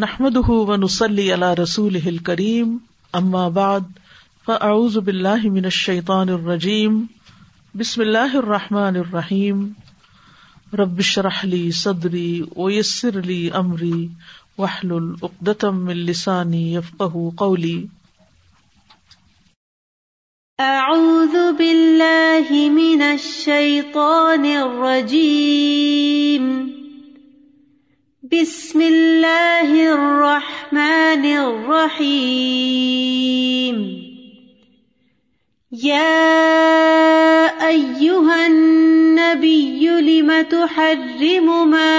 نحمد نحمده ونصلي على رسوله الكريم اما بعد فاعوذ بالله من الشيطان الرجيم. بسم الله الرحمن الرحيم. رب اشرح لي صدري ويسر لي امري واحلل عقدة من لساني يفقهوا قولي. اعوذ بالله من الشيطان الرجيم. بسم اللہ الرحمن الرحیم یا ایوہا النبی لم تحرم ما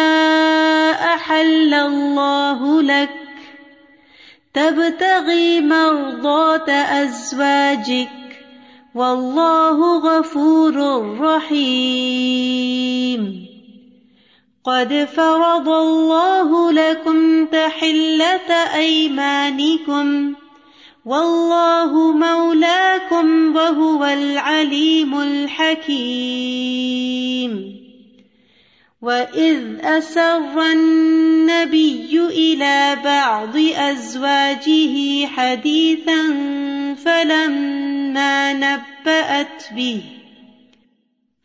احل اللہ لک تبتغی مرضات ازواجک واللہ غفور رحیم قد فرض الله لكم تحلة أيمانكم والله مولاكم وهو العليم الحكيم وإذ أسر النبي إلى بعض أزواجه حديثا فلما نبأت به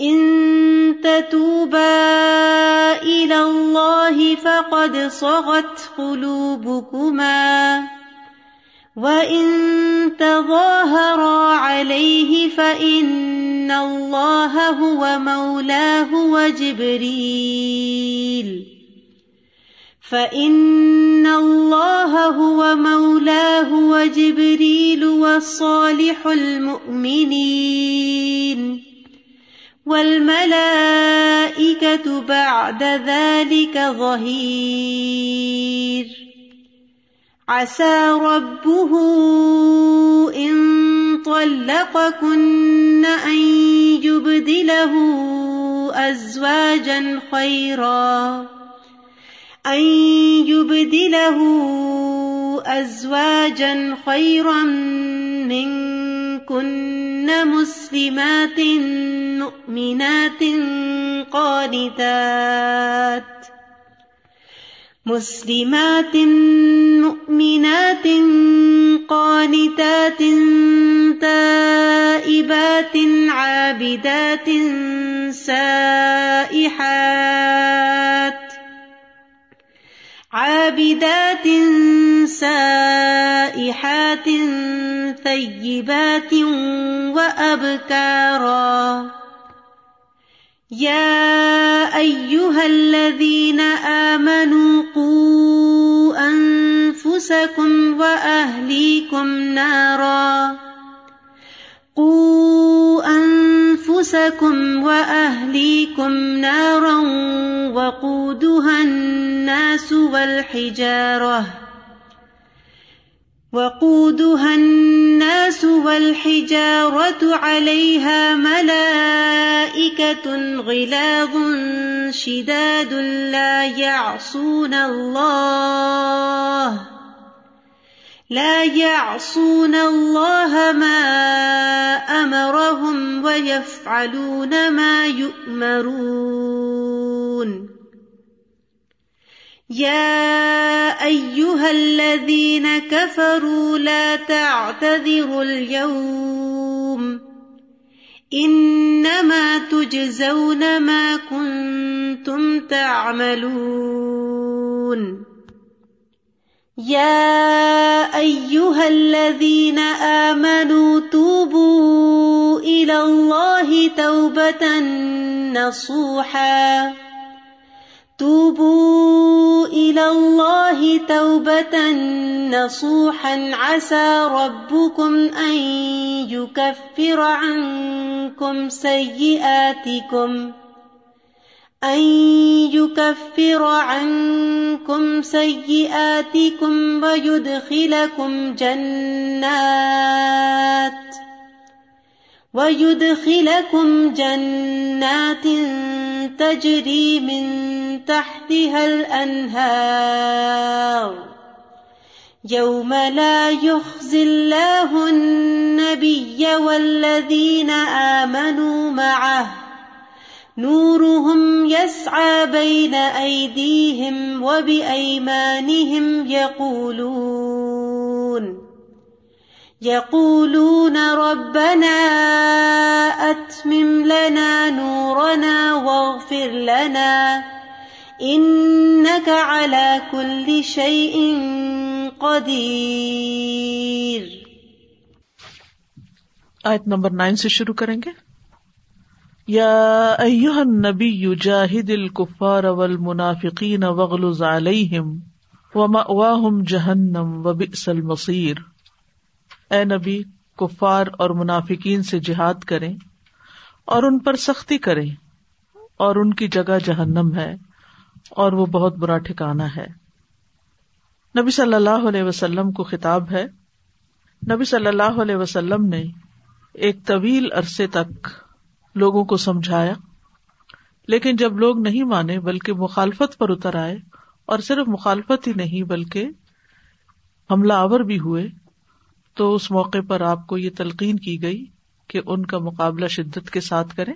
ان تتوبا الى الله فقد صغت قلوبكما وان تظاهرا عليه فان الله هو مولاه وجبريل فان الله هو مولاه وجبريل وصالح المؤمنين والملائكة بعد ذلك ظهير عسى ربه إن طلقكن أن يبدله أزواجا خيرا أن يبدله أزواجا خيرا منكن مسلمات مؤمنات قانتات مسلمات مؤمنات قانتات تائبات عابدات سائحات عابدات سائحات ثيبات وأبكارا يا أيها الذين آمنوا قوا أنفسكم وأهليكم نارا قوا أنفسكم وأهليكم نارا وقودها الناس والحجارة وقودها الناس والحجارة عليها ملائكة غلاظ شداد لا يعصون الله لا يعصون الله ما أمرهم ويفعلون ما يؤمرون يا أيها الذين كفروا لا تعتذروا اليوم إنما تجزون ما كنتم تعملون يا أيها الذين آمنوا توبوا إلى الله توبة نصوحا توبوا إلى الله توبة نصوحا عسى ربكم أن يكفر عنكم سيئاتكم أن يكفر عنكم سيئاتكم ويدخلكم جنات ويدخلكم جنات تجري من تحتها الأنهار يوم لا يخزي الله النبي والذين آمنوا معه نورهم يسعى بين أيديهم وبأيمانهم يقولون يقولون ربنا أتمم لنا نورنا واغفر لنا إنك على كل شيء قدیر آیت نمبر نائن سے شروع کریں گے؟ یا ایوہ النبی جاہد الکفار والمنافقین وغلظ علیہم ومأواہم جہنم وبئس المصیر اے نبی، کفار اور منافقین سے جہاد کریں اور ان پر سختی کریں، اور ان کی جگہ جہنم ہے اور وہ بہت برا ٹھکانا ہے۔ نبی صلی اللہ علیہ وسلم کو خطاب ہے، نبی صلی اللہ علیہ وسلم نے ایک طویل عرصے تک لوگوں کو سمجھایا، لیکن جب لوگ نہیں مانے بلکہ مخالفت پر اتر آئے، اور صرف مخالفت ہی نہیں بلکہ حملہ آور بھی ہوئے تو اس موقع پر آپ کو یہ تلقین کی گئی کہ ان کا مقابلہ شدت کے ساتھ کریں۔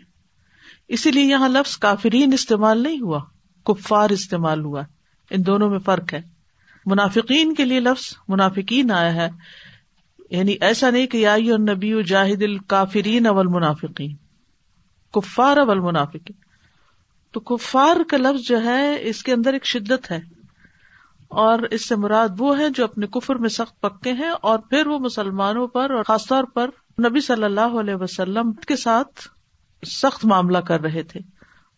اسی لیے یہاں لفظ کافرین استعمال نہیں ہوا، کفار استعمال ہوا۔ ان دونوں میں فرق ہے۔ منافقین کے لیے لفظ منافقین آیا ہے۔ یعنی ایسا نہیں کہ یا نبی جاہد الکافرین اول منافقین کفار اول منافقین تو کفار کا لفظ جو ہے، اس کے اندر ایک شدت ہے۔ اور اس سے مراد وہ ہے جو اپنے کفر میں سخت پکے ہیں اور پھر وہ مسلمانوں پر اور خاص طور پر نبی صلی اللہ علیہ وسلم کے ساتھ سخت معاملہ کر رہے تھے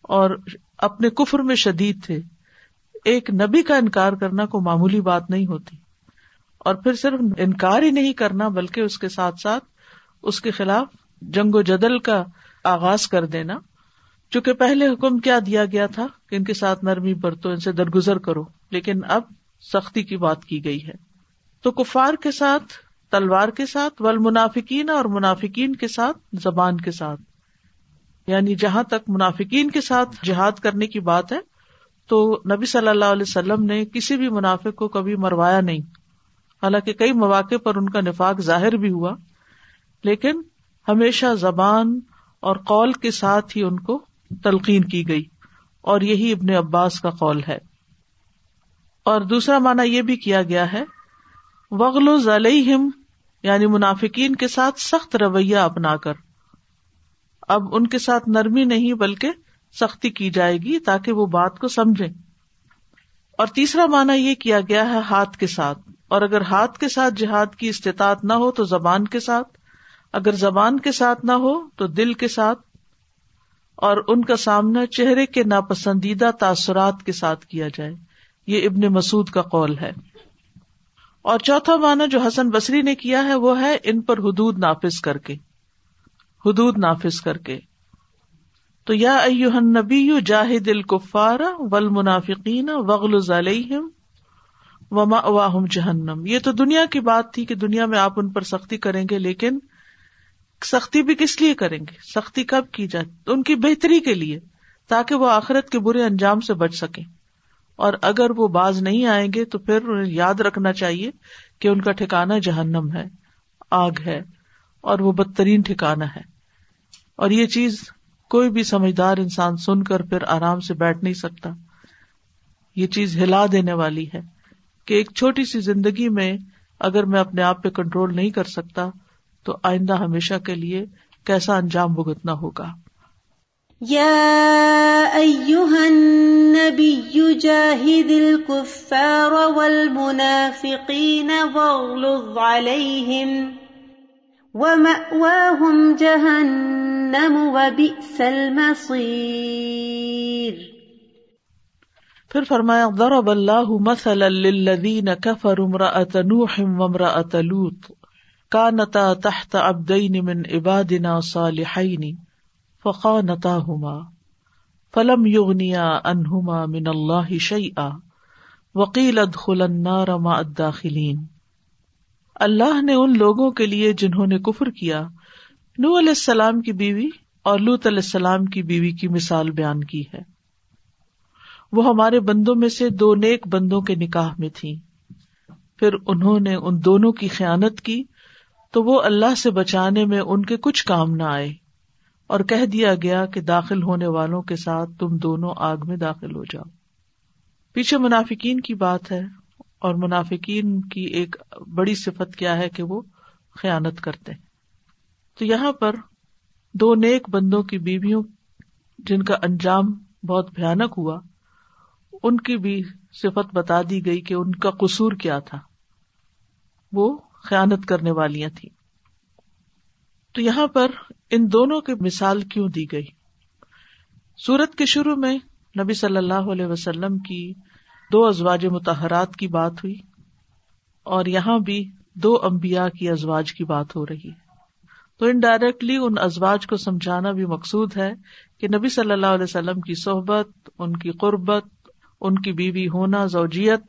اور اپنے کفر میں شدید تھے۔ ایک نبی کا انکار کرنا کو معمولی بات نہیں ہوتی۔ اور پھر صرف انکار ہی نہیں کرنا بلکہ اس کے ساتھ ساتھ اس کے خلاف جنگ و جدل کا آغاز کر دینا۔ چونکہ پہلے حکم کیا دیا گیا تھا کہ ان کے ساتھ نرمی برتو، ان سے درگزر کرو۔ لیکن اب سختی کی بات کی گئی ہے۔ تو کفار کے ساتھ، تلوار کے ساتھ ول منافقین اور منافقین کے ساتھ، زبان کے ساتھ۔ یعنی جہاں تک منافقین کے ساتھ جہاد کرنے کی بات ہے، تو نبی صلی اللہ علیہ وسلم نے کسی بھی منافق کو کبھی مروایا نہیں۔ حالانکہ کئی مواقع پر ان کا نفاق ظاہر بھی ہوا، لیکن ہمیشہ زبان اور قول کے ساتھ ہی ان کو تلقین کی گئی۔ اور یہی ابن عباس کا قول ہے۔ اور دوسرا مانا یہ بھی کیا گیا ہے وغل علیہم یعنی منافقین کے ساتھ سخت رویہ اپنا کر۔ اب ان کے ساتھ نرمی نہیں، بلکہ سختی کی جائے گی تاکہ وہ بات کو سمجھے اور تیسرا مانا یہ کیا گیا ہے ہاتھ کے ساتھ۔ اور اگر ہاتھ کے ساتھ جہاد کی استطاعت نہ ہو تو زبان کے ساتھ۔ اگر زبان کے ساتھ نہ ہو تو دل کے ساتھ۔ اور ان کا سامنا چہرے کے ناپسندیدہ تاثرات کے ساتھ کیا جائے۔ یہ ابن مسعد کا قول ہے۔ اور چوتھا مانا جو حسن بصری نے کیا ہے وہ ہے ان پر حدود نافذ کر کے۔ حدود نافذ کر کے۔ تو یا نبی جاہد الکفار ول منافقین وغل علیہم وما واہم جہنم۔ یہ تو دنیا کی بات تھی کہ دنیا میں آپ ان پر سختی کریں گے، لیکن سختی بھی کس لیے کریں گے؟ سختی کب کی جائے؟ تو ان کی بہتری کے لیے، تاکہ وہ آخرت کے برے انجام سے بچ سکیں۔ اور اگر وہ باز نہیں آئیں گے تو پھر انہیں یاد رکھنا چاہیے کہ ان کا ٹھکانا جہنم ہے، آگ ہے، اور وہ بدترین ٹھکانا ہے۔ اور یہ چیز کوئی بھی سمجھدار انسان سن کر پھر آرام سے بیٹھ نہیں سکتا۔ یہ چیز ہلا دینے والی ہے کہ ایک چھوٹی سی زندگی میں اگر میں اپنے آپ پہ کنٹرول نہیں کر سکتا تو آئندہ ہمیشہ کے لیے کیسا انجام بھگتنا ہوگا۔ یا النبی جاہد الكفار والمنافقین واغلظ علیہم ومأواہم جہنم وبئس المصیر پھر فرمایا، ضرب اللہ مثلا للذین کفروا امرأة نوح وامرأة لوط، کانتا تحت عبدین من عبادنا صالحین فخانتاہما فلم یغنیا انہما من اللہ شعی وکیل ادخل النار ما الداخلین اللہ نے ان لوگوں کے لیے جنہوں نے کفر کیا نو علیہ السلام کی بیوی اور لوت علیہ السلام کی بیوی کی مثال بیان کی ہے۔ وہ ہمارے بندوں میں سے دو نیک بندوں کے نکاح میں تھی پھر انہوں نے ان دونوں کی خیانت کی تو وہ اللہ سے بچانے میں ان کے کچھ کام نہ آئے۔ اور کہہ دیا گیا کہ داخل ہونے والوں کے ساتھ تم دونوں آگ میں داخل ہو جاؤ۔ پیچھے منافقین کی بات ہے اور منافقین کی ایک بڑی صفت کیا ہے کہ وہ خیانت کرتے تو یہاں پر دو نیک بندوں کی بیویوں جن کا انجام بہت بھیانک ہوا، ان کی بھی صفت بتا دی گئی کہ ان کا قصور کیا تھا۔ وہ خیانت کرنے والیاں تھیں۔ تو یہاں پر ان دونوں کی مثال کیوں دی گئی؟ سورت کے شروع میں نبی صلی اللہ علیہ وسلم کی دو ازواج متحرات کی بات ہوئی اور یہاں بھی دو امبیا کی ازواج کی بات ہو رہی۔ ہے تو انڈائریکٹلی ان ازواج کو سمجھانا بھی مقصود ہے کہ نبی صلی اللہ علیہ وسلم کی صحبت، ان کی قربت، ان کی بیوی ہونا، زوجیت،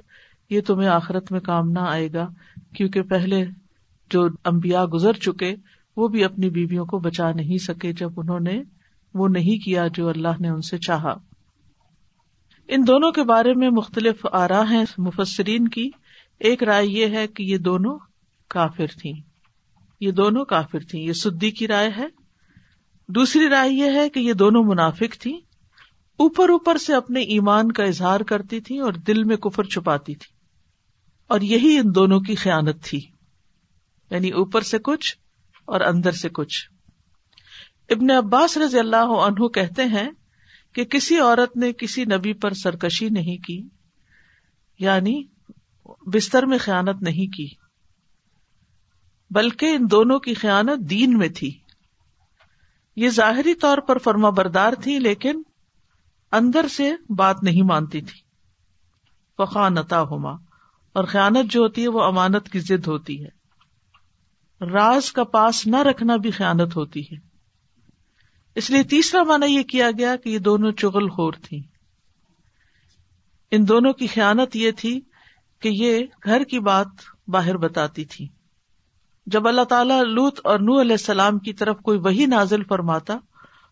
یہ تمہیں آخرت میں کام نہ آئے گا، کیونکہ پہلے جو امبیا گزر چکے وہ بھی اپنی بیویوں کو بچا نہیں سکے جب انہوں نے وہ نہیں کیا جو اللہ نے ان سے چاہا۔ ان دونوں کے بارے میں مختلف آرا ہیں مفسرین کی۔ ایک رائے یہ ہے کہ یہ دونوں کافر تھیں۔ یہ دونوں کافر تھیں۔ یہ سدی کی رائے ہے۔ دوسری رائے یہ ہے کہ یہ دونوں منافق تھی اوپر اوپر سے اپنے ایمان کا اظہار کرتی تھی اور دل میں کفر چھپاتی تھی اور یہی ان دونوں کی خیانت تھی۔ یعنی اوپر سے کچھ اور اندر سے کچھ۔ ابن عباس رضی اللہ عنہ کہتے ہیں کہ کسی عورت نے کسی نبی پر سرکشی نہیں کی یعنی بستر میں خیانت نہیں کی، بلکہ ان دونوں کی خیانت دین میں تھی۔ یہ ظاہری طور پر فرما بردار تھی، لیکن اندر سے بات نہیں مانتی تھی۔ فخانتا ہوما اور خیانت جو ہوتی ہے وہ امانت کی ضد ہوتی ہے۔ راز کا پاس نہ رکھنا بھی خیانت ہوتی ہے۔ اس لیے تیسرا مانا یہ کیا گیا کہ یہ دونوں چغل خور تھی ان دونوں کی خیانت یہ تھی کہ یہ گھر کی بات باہر بتاتی تھی جب اللہ تعالیٰ لوت اور نو علیہ السلام کی طرف کوئی وہی نازل فرماتا،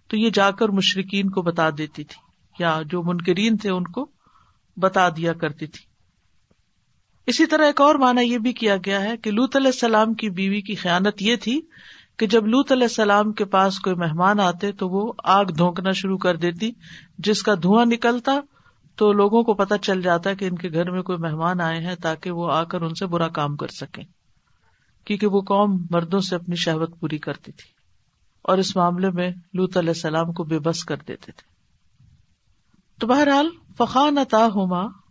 تو یہ جا کر مشرقین کو بتا دیتی تھی، یا جو منکرین تھے ان کو بتا دیا کرتی تھی۔ اسی طرح ایک اور مانا یہ بھی کیا گیا ہے کہ لوت علیہ السلام کی بیوی کی خیانت یہ تھی کہ جب لوت علیہ السلام کے پاس کوئی مہمان آتے تو وہ آگ دھونکنا شروع کر دیتی، جس کا دھواں نکلتا تو لوگوں کو پتا چل جاتا کہ ان کے گھر میں کوئی مہمان آئے ہیں تاکہ وہ آ کر ان سے برا کام کر سکیں۔ کیونکہ وہ قوم مردوں سے اپنی شہوت پوری کرتی تھی اور اس معاملے میں لوت علیہ السلام کو بے بس کر دیتے تھے۔ تو بہرحال فخان عطا ہوما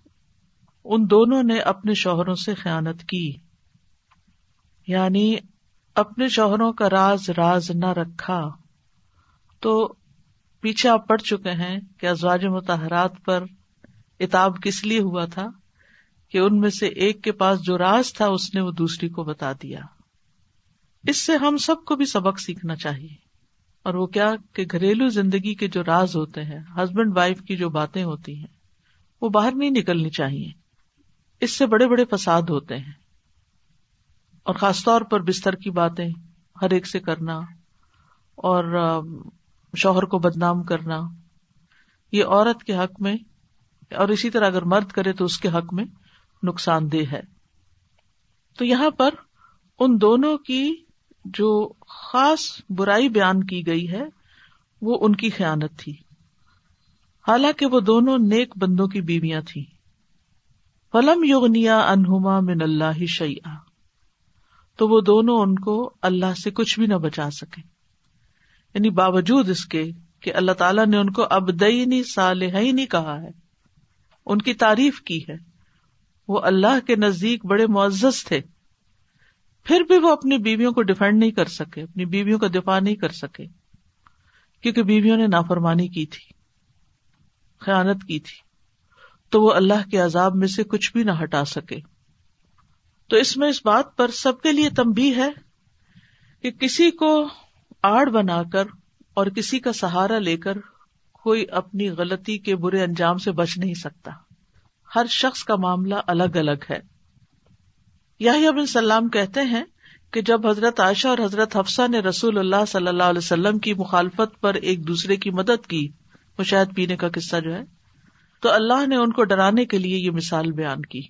ان دونوں نے اپنے شوہروں سے خیانت کی۔ یعنی اپنے شوہروں کا راز راز نہ رکھا۔ تو پیچھے آپ پڑ چکے ہیں کہ ازواج متحرات پر اتاب کس لیے ہوا تھا کہ ان میں سے ایک کے پاس جو راز تھا اس نے وہ دوسری کو بتا دیا۔ اس سے ہم سب کو بھی سبق سیکھنا چاہیے۔ اور وہ کیا کہ گھریلو زندگی کے جو راز ہوتے ہیں، ہسبینڈ وائف کی جو باتیں ہوتی ہیں، وہ باہر نہیں نکلنی چاہیے۔ اس سے بڑے بڑے فساد ہوتے ہیں اور خاص طور پر بستر کی باتیں، ہر ایک سے کرنا اور شوہر کو بدنام کرنا، یہ عورت کے حق میں اور اسی طرح اگر مرد کرے تو اس کے حق میں نقصان دہ ہے۔ تو یہاں پر ان دونوں کی جو خاص برائی بیان کی گئی ہے، وہ ان کی خیانت تھی۔ حالانکہ وہ دونوں نیک بندوں کی بیویاں تھیں۔ فلم یوگنیا انہما من اللہ شیا تو وہ دونوں ان کو اللہ سے کچھ بھی نہ بچا سکے۔ یعنی باوجود اس کے کہ اللہ تعالیٰ نے ان کو اب دئی صالح نہیں کہا ہے، ان کی تعریف کی ہے۔ وہ اللہ کے نزدیک بڑے معزز تھے۔ پھر بھی وہ اپنی بیویوں کو ڈیفینڈ نہیں کر سکے، اپنی بیویوں کا دفاع نہیں کر سکے، کیونکہ بیویوں نے نافرمانی کی تھی، خیانت کی تھی۔ تو وہ اللہ کے عذاب میں سے کچھ بھی نہ ہٹا سکے۔ تو اس میں اس بات پر سب کے لیے تمبی ہے کہ کسی کو آڑ بنا کر اور کسی کا سہارا لے کر کوئی اپنی غلطی کے برے انجام سے بچ نہیں سکتا۔ ہر شخص کا معاملہ الگ الگ ہے۔ یاہی بن سلام کہتے ہیں کہ جب حضرت عائشہ اور حضرت حفصہ نے رسول اللہ صلی اللہ علیہ وسلم کی مخالفت پر ایک دوسرے کی مدد کی مشاہد پینے کا قصہ جو ہے تو اللہ نے ان کو ڈرانے کے لیے یہ مثال بیان کی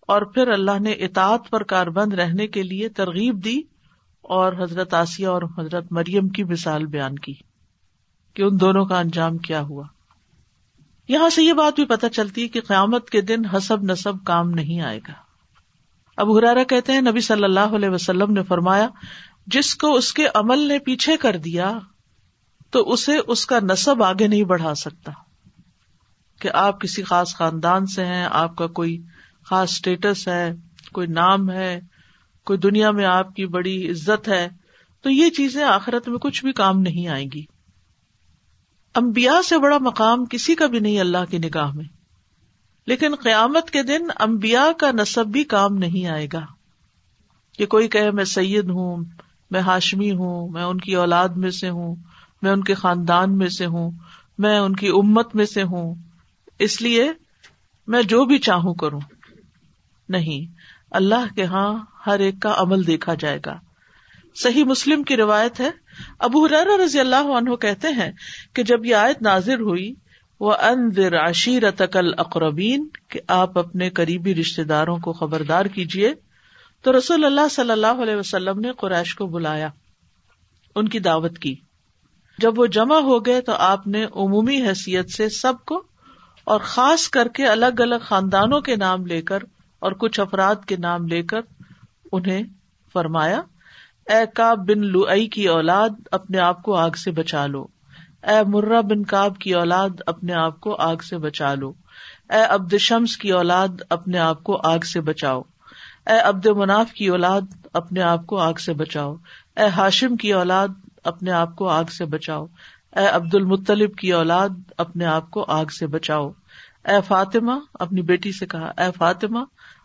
اور پھر اللہ نے اطاعت پر کار بند رہنے کے لیے ترغیب دی اور حضرت آسیہ اور حضرت مریم کی مثال بیان کی کہ ان دونوں کا انجام کیا ہوا۔ یہاں سے یہ بات بھی پتہ چلتی ہے کہ قیامت کے دن حسب نصب کام نہیں آئے گا۔ اب ہرارا کہتے ہیں، نبی صلی اللہ علیہ وسلم نے فرمایا، جس کو اس کے عمل نے پیچھے کر دیا تو اسے اس کا نصب آگے نہیں بڑھا سکتا۔ کہ آپ کسی خاص خاندان سے ہیں، آپ کا کوئی خاص اسٹیٹس ہے، کوئی نام ہے، کوئی دنیا میں آپ کی بڑی عزت ہے، تو یہ چیزیں آخرت میں کچھ بھی کام نہیں آئیں گی۔ امبیا سے بڑا مقام کسی کا بھی نہیں اللہ کی نگاہ میں۔ لیکن قیامت کے دن امبیا کا نصب بھی کام نہیں آئے گا۔ کہ کوئی کہے، میں سید ہوں، میں ہاشمی ہوں، میں ان کی اولاد میں سے ہوں، میں ان کے خاندان میں سے ہوں، میں ان کی امت میں سے ہوں۔ اس لیے میں جو بھی چاہوں کروں۔ نہیں، اللہ کے ہاں ہر ایک کا عمل دیکھا جائے گا۔ صحیح مسلم کی روایت ہے، ابو حرار رضی اللہ عنہ کہتے ہیں کہ جب یہ آیت نازر ہوئی وہ اندر عشیرت اقربین کہ آپ اپنے قریبی رشتے داروں کو خبردار کیجیے تو رسول اللہ صلی اللہ علیہ وسلم نے قریش کو بلایا، ان کی دعوت کی۔ جب وہ جمع ہو گئے تو آپ نے عمومی حیثیت سے سب کو اور خاص کر کے الگ الگ خاندانوں کے نام لے کر اور کچھ افراد کے نام لے کر انہیں فرمایا، اے کا بن لو کی اولاد اپنے آپ کو آگ سے بچا لو۔ اے مرہ بن کاب کی اولاد اپنے آپ کو آگ سے بچا لو۔ اے عبد شمس کی اولاد اپنے آپ کو آگ سے بچاؤ۔ اے عبد مناف کی اولاد اپنے آپ کو آگ سے بچاؤ۔ اے ہاشم کی اولاد اپنے آپ کو آگ سے بچاؤ۔ اے عبد المطلب کی اولاد اپنے آپ کو آگ سے بچاؤ۔ اے فاطمہ، اپنی بیٹی سے کہا، اے فاطمہ،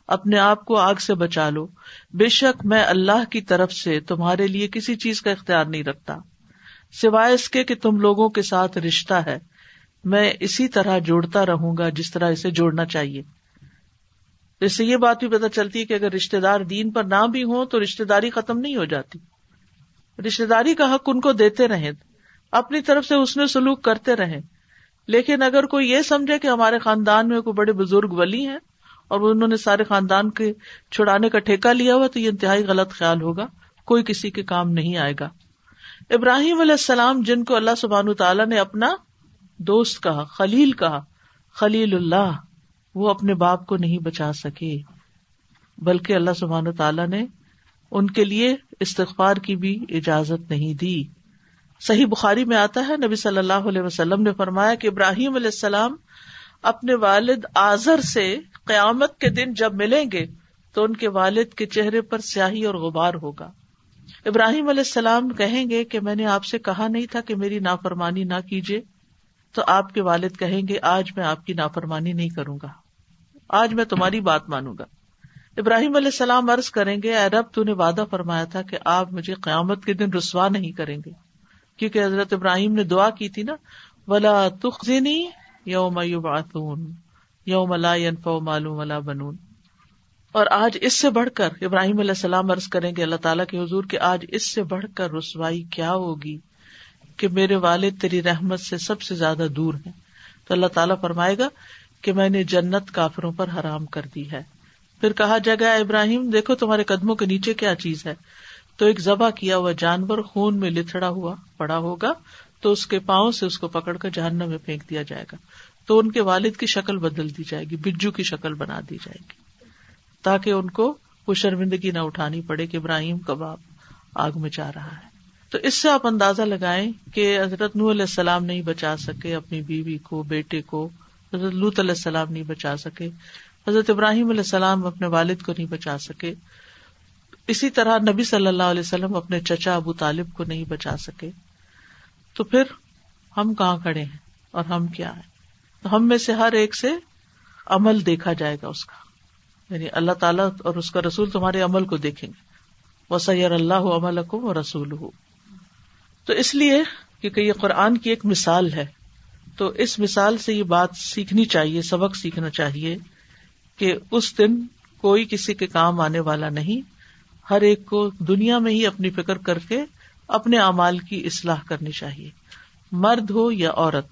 اپنے آپ کو آگ سے بچا لو۔ بے شک میں اللہ کی طرف سے تمہارے لیے کسی چیز کا اختیار نہیں رکھتا۔ سوائے اس کے کہ تم لوگوں کے ساتھ رشتہ ہے، میں اسی طرح جوڑتا رہوں گا جس طرح اسے جوڑنا چاہیے۔ اس سے یہ بات بھی پتہ چلتی ہے کہ اگر رشتے دار دین پر نہ بھی ہوں تو رشتے داری ختم نہیں ہو جاتی۔ رشتے داری کا حق ان کو دیتے رہیں، اپنی طرف سے اس میں سلوک کرتے رہیں۔ لیکن اگر کوئی یہ سمجھے کہ ہمارے خاندان میں کوئی بڑے بزرگ ولی ہیں اور انہوں نے سارے خاندان کے چھڑانے کا ٹھیکہ لیا ہوا تو یہ انتہائی غلط خیال ہوگا۔ کوئی کسی کے کام نہیں آئے گا۔ ابراہیم علیہ السلام، جن کو اللہ سبحان تعالیٰ نے اپنا دوست کہا، خلیل کہا، خلیل اللہ، وہ اپنے باپ کو نہیں بچا سکے۔ بلکہ اللہ سبحان تعالیٰ نے ان کے لیے استغفار کی بھی اجازت نہیں دی۔ صحیح بخاری میں آتا ہے، نبی صلی اللہ علیہ وسلم نے فرمایا کہ ابراہیم علیہ السلام اپنے والد آزر سے قیامت کے دن جب ملیں گے تو ان کے والد کے چہرے پر سیاہی اور غبار ہوگا۔ ابراہیم علیہ السلام کہیں گے کہ میں نے آپ سے کہا نہیں تھا کہ میری نافرمانی نہ کیجیے، تو آپ کے والد کہیں گے، آج میں آپ کی نافرمانی نہیں کروں گا۔ آج میں تمہاری بات مانوں گا۔ ابراہیم علیہ السلام عرض کریں گے، اے رب، تو نے وعدہ فرمایا تھا کہ آپ مجھے قیامت کے دن رسوا نہیں کریں گے۔ کیونکہ حضرت ابراہیم نے دعا کی تھی نا، ولا تخنی یوم یوم یوم لا ينفع معلوم ولا بنون۔ اور آج اس سے بڑھ کر ابراہیم علیہ السلام عرض کریں گے، اللہ تعالیٰ کے حضور کہ آج اس سے بڑھ کر رسوائی کیا ہوگی کہ میرے والد تیری رحمت سے سب سے زیادہ دور ہیں۔ تو اللہ تعالیٰ فرمائے گا کہ میں نے جنت کافروں پر حرام کر دی ہے۔ پھر کہا جائے گا ابراہیم، دیکھو تمہارے قدموں کے نیچے کیا چیز ہے۔ تو ایک ذبح کیا ہوا جانور خون میں لتڑا ہوا پڑا ہوگا، تو اس کے پاؤں سے اس کو پکڑ کر جہنم میں پھینک دیا جائے گا۔ تو ان کے والد کی شکل بدل دی جائے گی بجو کی شکل بنا دی جائے گی۔ تاکہ ان کو وہ شرمندگی نہ اٹھانی پڑے کہ ابراہیم کباب آگ میں جا رہا ہے۔ تو اس سے آپ اندازہ لگائیں کہ حضرت نو علیہ السلام نہیں بچا سکے، اپنی بیوی کو، بیٹے کو، حضرت لط علیہ السلام نہیں بچا سکے، حضرت ابراہیم علیہ السلام اپنے والد کو نہیں بچا سکے۔ اسی طرح نبی صلی اللہ علیہ وسلم اپنے چچا ابو طالب کو نہیں بچا سکے۔ تو پھر ہم کہاں کھڑے ہیں اور ہم کیا ہے تو ہم میں سے ہر ایک سے عمل دیکھا جائے گا اس کا۔ یعنی اللہ تعالیٰ اور اس کا رسول تمہارے عمل کو دیکھیں گے۔ وسیر اللہ عمل کو رسول ہو تو اس لیے کیونکہ یہ قرآن کی ایک مثال ہے۔ تو اس مثال سے یہ بات سیکھنی چاہیے، سبق سیکھنا چاہیے کہ اس دن کوئی کسی کے کام آنے والا نہیں۔ ہر ایک کو دنیا میں ہی اپنی فکر کر کے اپنے اعمال کی اصلاح کرنی چاہیے۔ مرد ہو یا عورت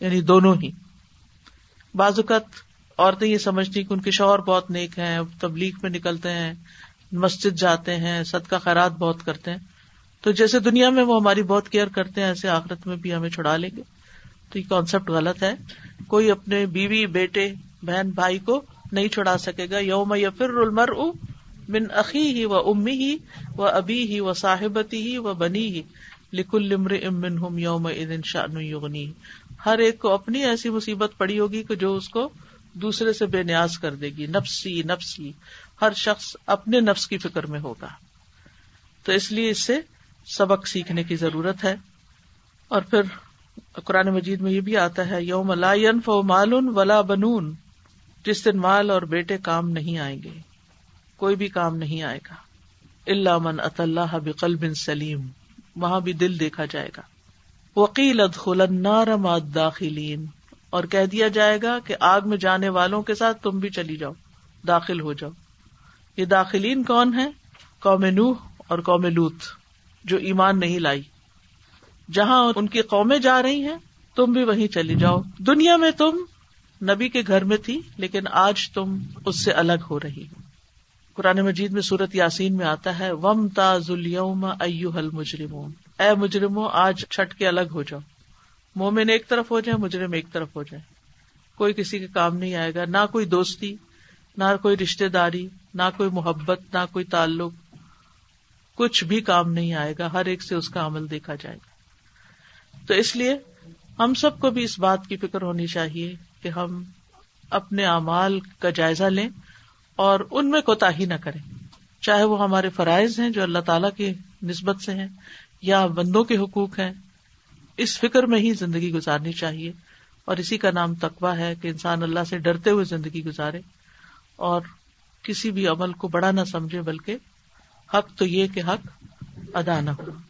یعنی دونوں ہی۔ بعض اوقات عورتیں یہ سمجھتی کہ ان کے شوہر بہت نیک ہیں، تبلیغ میں نکلتے ہیں، مسجد جاتے ہیں سد کا خیرات بہت کرتے ہیں۔ تو جیسے دنیا میں وہ ہماری بہت کیئر کرتے ہیں، ایسے آخرت میں بھی ہمیں چھڑا لیں گے۔ تو یہ کانسیپٹ غلط ہے۔ کوئی اپنے بیوی، بیٹے، بہن، بھائی کو نہیں چھڑا سکے گا۔ یوم یا پھر المر بن عقی ہی و امی ہی و ابی ہی و صاحبتی ہی و بنی ہی لکل امر امن ہم یوم شانی ہر ایک کو اپنی ایسی مصیبت پڑی ہوگی کہ جو اس کو دوسرے سے بے نیاز کر دے گی۔ نفسی نفسی۔ ہر شخص اپنے نفس کی فکر میں ہوگا۔ تو اس لیے اس سے سبق سیکھنے کی ضرورت ہے۔ اور پھر قرآن مجید میں یہ بھی آتا ہے، یوم لا و مالن ولا بنون۔ جس دن مال اور بیٹے کام نہیں آئیں گے۔ کوئی بھی کام نہیں آئے گا۔ اللہ من اط اللہ بقل بن سلیم، وہاں بھی دل دیکھا جائے گا۔ وکیل ادخل ماد داخلین اور کہہ دیا جائے گا کہ آگ میں جانے والوں کے ساتھ تم بھی چلی جاؤ، داخل ہو جاؤ۔ یہ داخلین کون ہے قوم نوح اور قوم لوت جو ایمان نہیں لائی۔ جہاں ان کی قومیں جا رہی ہیں، تم بھی وہیں چلی جاؤ۔ دنیا میں تم نبی کے گھر میں تھی، لیکن آج تم اس سے الگ ہو رہی ہو۔ قرآن مجید میں سورت یاسین میں آتا ہے، وم تاز ایو حل مجرم اے مجرمو، آج چھٹ کے الگ ہو جاؤ۔ مومن ایک طرف ہو جائے مجرم ایک طرف ہو جائے کوئی کسی کے کام نہیں آئے گا، نہ کوئی دوستی، نہ کوئی رشتے داری، نہ کوئی محبت، نہ کوئی تعلق۔ کچھ بھی کام نہیں آئے گا، ہر ایک سے اس کا عمل دیکھا جائے گا۔ تو اس لیے ہم سب کو بھی اس بات کی فکر ہونی چاہیے کہ ہم اپنے اعمال کا جائزہ لیں۔ اور ان میں کوتا ہی نہ کریں۔ چاہے وہ ہمارے فرائض ہیں جو اللہ تعالی کی نسبت سے ہیں، یا بندوں کے حقوق ہیں، اس فکر میں ہی زندگی گزارنی چاہیے۔ اور اسی کا نام تقوا ہے کہ انسان اللہ سے ڈرتے ہوئے زندگی گزارے۔ اور کسی بھی عمل کو بڑا نہ سمجھے، بلکہ حق تو یہ کہ حق ادا نہ ہو۔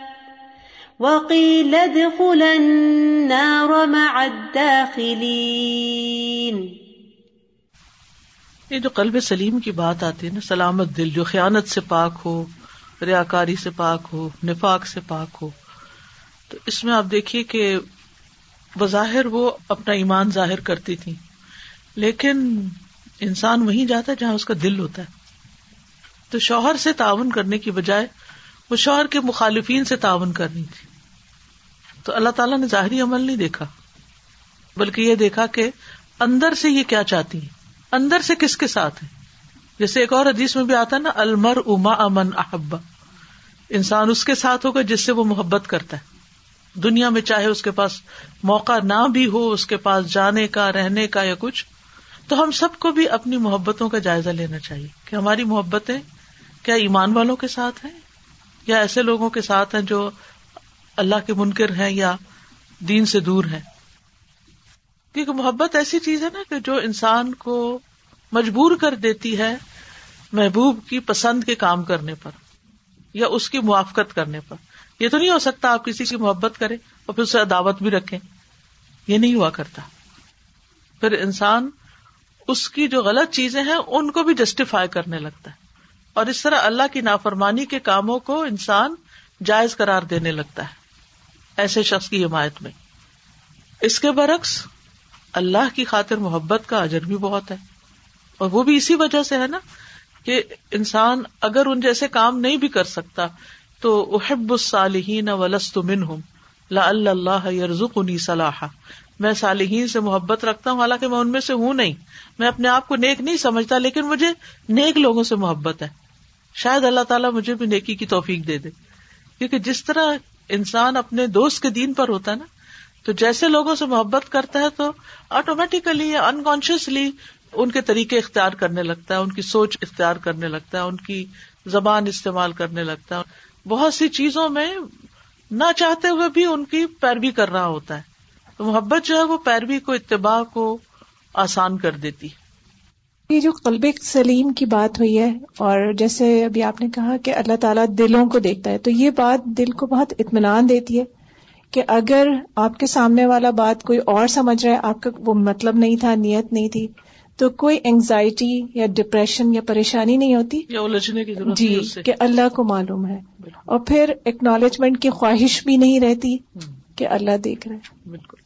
وقيل ادخلا النار مع الداخلين. یہ جو قلب سلیم کی بات آتی ہے نا، سلامت دل جو خیانت سے پاک ہو، ریا کاری سے پاک ہو، نفاق سے پاک ہو، تو اس میں آپ دیکھیے کہ بظاہر وہ اپنا ایمان ظاہر کرتی تھی لیکن انسان وہیں جاتا ہے جہاں اس کا دل ہوتا ہے۔ تو شوہر سے تعاون کرنے کی بجائے وہ شوہر کے مخالفین سے تعاون کرنی تھی۔ تو اللہ تعالیٰ نے ظاہری عمل نہیں دیکھا، بلکہ یہ دیکھا کہ اندر سے یہ کیا چاہتی ہیں؟ اندر سے کس کے ساتھ ہے جیسے ایک اور حدیث میں بھی آتا ہے نا المر اما امن احبا انسان اس کے ساتھ ہوگا جس سے وہ محبت کرتا ہے۔ دنیا میں چاہے اس کے پاس موقع نہ بھی ہو، اس کے پاس جانے کا، رہنے کا یا کچھ، تو ہم سب کو بھی اپنی محبتوں کا جائزہ لینا چاہیے کہ ہماری محبتیں کیا ایمان والوں کے ساتھ ہیں؟ یا ایسے لوگوں کے ساتھ ہیں جو اللہ کے منکر ہیں یا دین سے دور ہیں؟ کیونکہ محبت ایسی چیز ہے نا کہ جو انسان کو مجبور کر دیتی ہے محبوب کی پسند کے کام کرنے پر یا اس کی موافقت کرنے پر۔ یہ تو نہیں ہو سکتا آپ کسی کی محبت کریں اور پھر اسے عداوت بھی رکھیں۔ یہ نہیں ہوا کرتا۔ پھر انسان اس کی جو غلط چیزیں ہیں ان کو بھی جسٹیفائی کرنے لگتا ہے۔ اور اس طرح اللہ کی نافرمانی کے کاموں کو انسان جائز قرار دینے لگتا ہے۔ ایسے شخص کی حمایت میں۔ اس کے برعکس اللہ کی خاطر محبت کا اجر بھی بہت ہے۔ اور وہ بھی اسی وجہ سے ہے نا کہ انسان اگر ان جیسے کام نہیں بھی کر سکتا تو احب الصالحین ولست منہم لا اللہ یرزقنی صلاح میں صالحین سے محبت رکھتا ہوں، حالانکہ میں ان میں سے ہوں نہیں۔ میں اپنے آپ کو نیک نہیں سمجھتا، لیکن مجھے نیک لوگوں سے محبت ہے۔ شاید اللہ تعالیٰ مجھے بھی نیکی کی توفیق دے دے۔ کیونکہ جس طرح انسان اپنے دوست کے دین پر ہوتا ہے نا، تو جیسے لوگوں سے محبت کرتا ہے تو آٹومیٹیکلی یا انکانشیسلی ان کے طریقے اختیار کرنے لگتا ہے، ان کی سوچ اختیار کرنے لگتا ہے، ان کی زبان استعمال کرنے لگتا ہے۔ بہت سی چیزوں میں نہ چاہتے ہوئے بھی ان کی پیروی کر رہا ہوتا ہے۔ تو محبت جو ہے وہ پیروی کو، اتباع کو آسان کر دیتی ہے۔ یہ جو قلب سلیم کی بات ہوئی ہے اور جیسے ابھی آپ نے کہا کہ اللہ تعالیٰ دلوں کو دیکھتا ہے تو یہ بات دل کو بہت اطمینان دیتی ہے کہ اگر آپ کے سامنے والا بات کوئی اور سمجھ رہا ہے آپ کا وہ مطلب نہیں تھا نیت نہیں تھی تو کوئی اینگزائٹی یا ڈپریشن یا پریشانی نہیں ہوتی۔ یا الجھنے کی ضرورت جی کہ اللہ کو معلوم ہے۔ اور پھر اکنالجمنٹ کی خواہش بھی نہیں رہتی کہ اللہ دیکھ رہے بالکل۔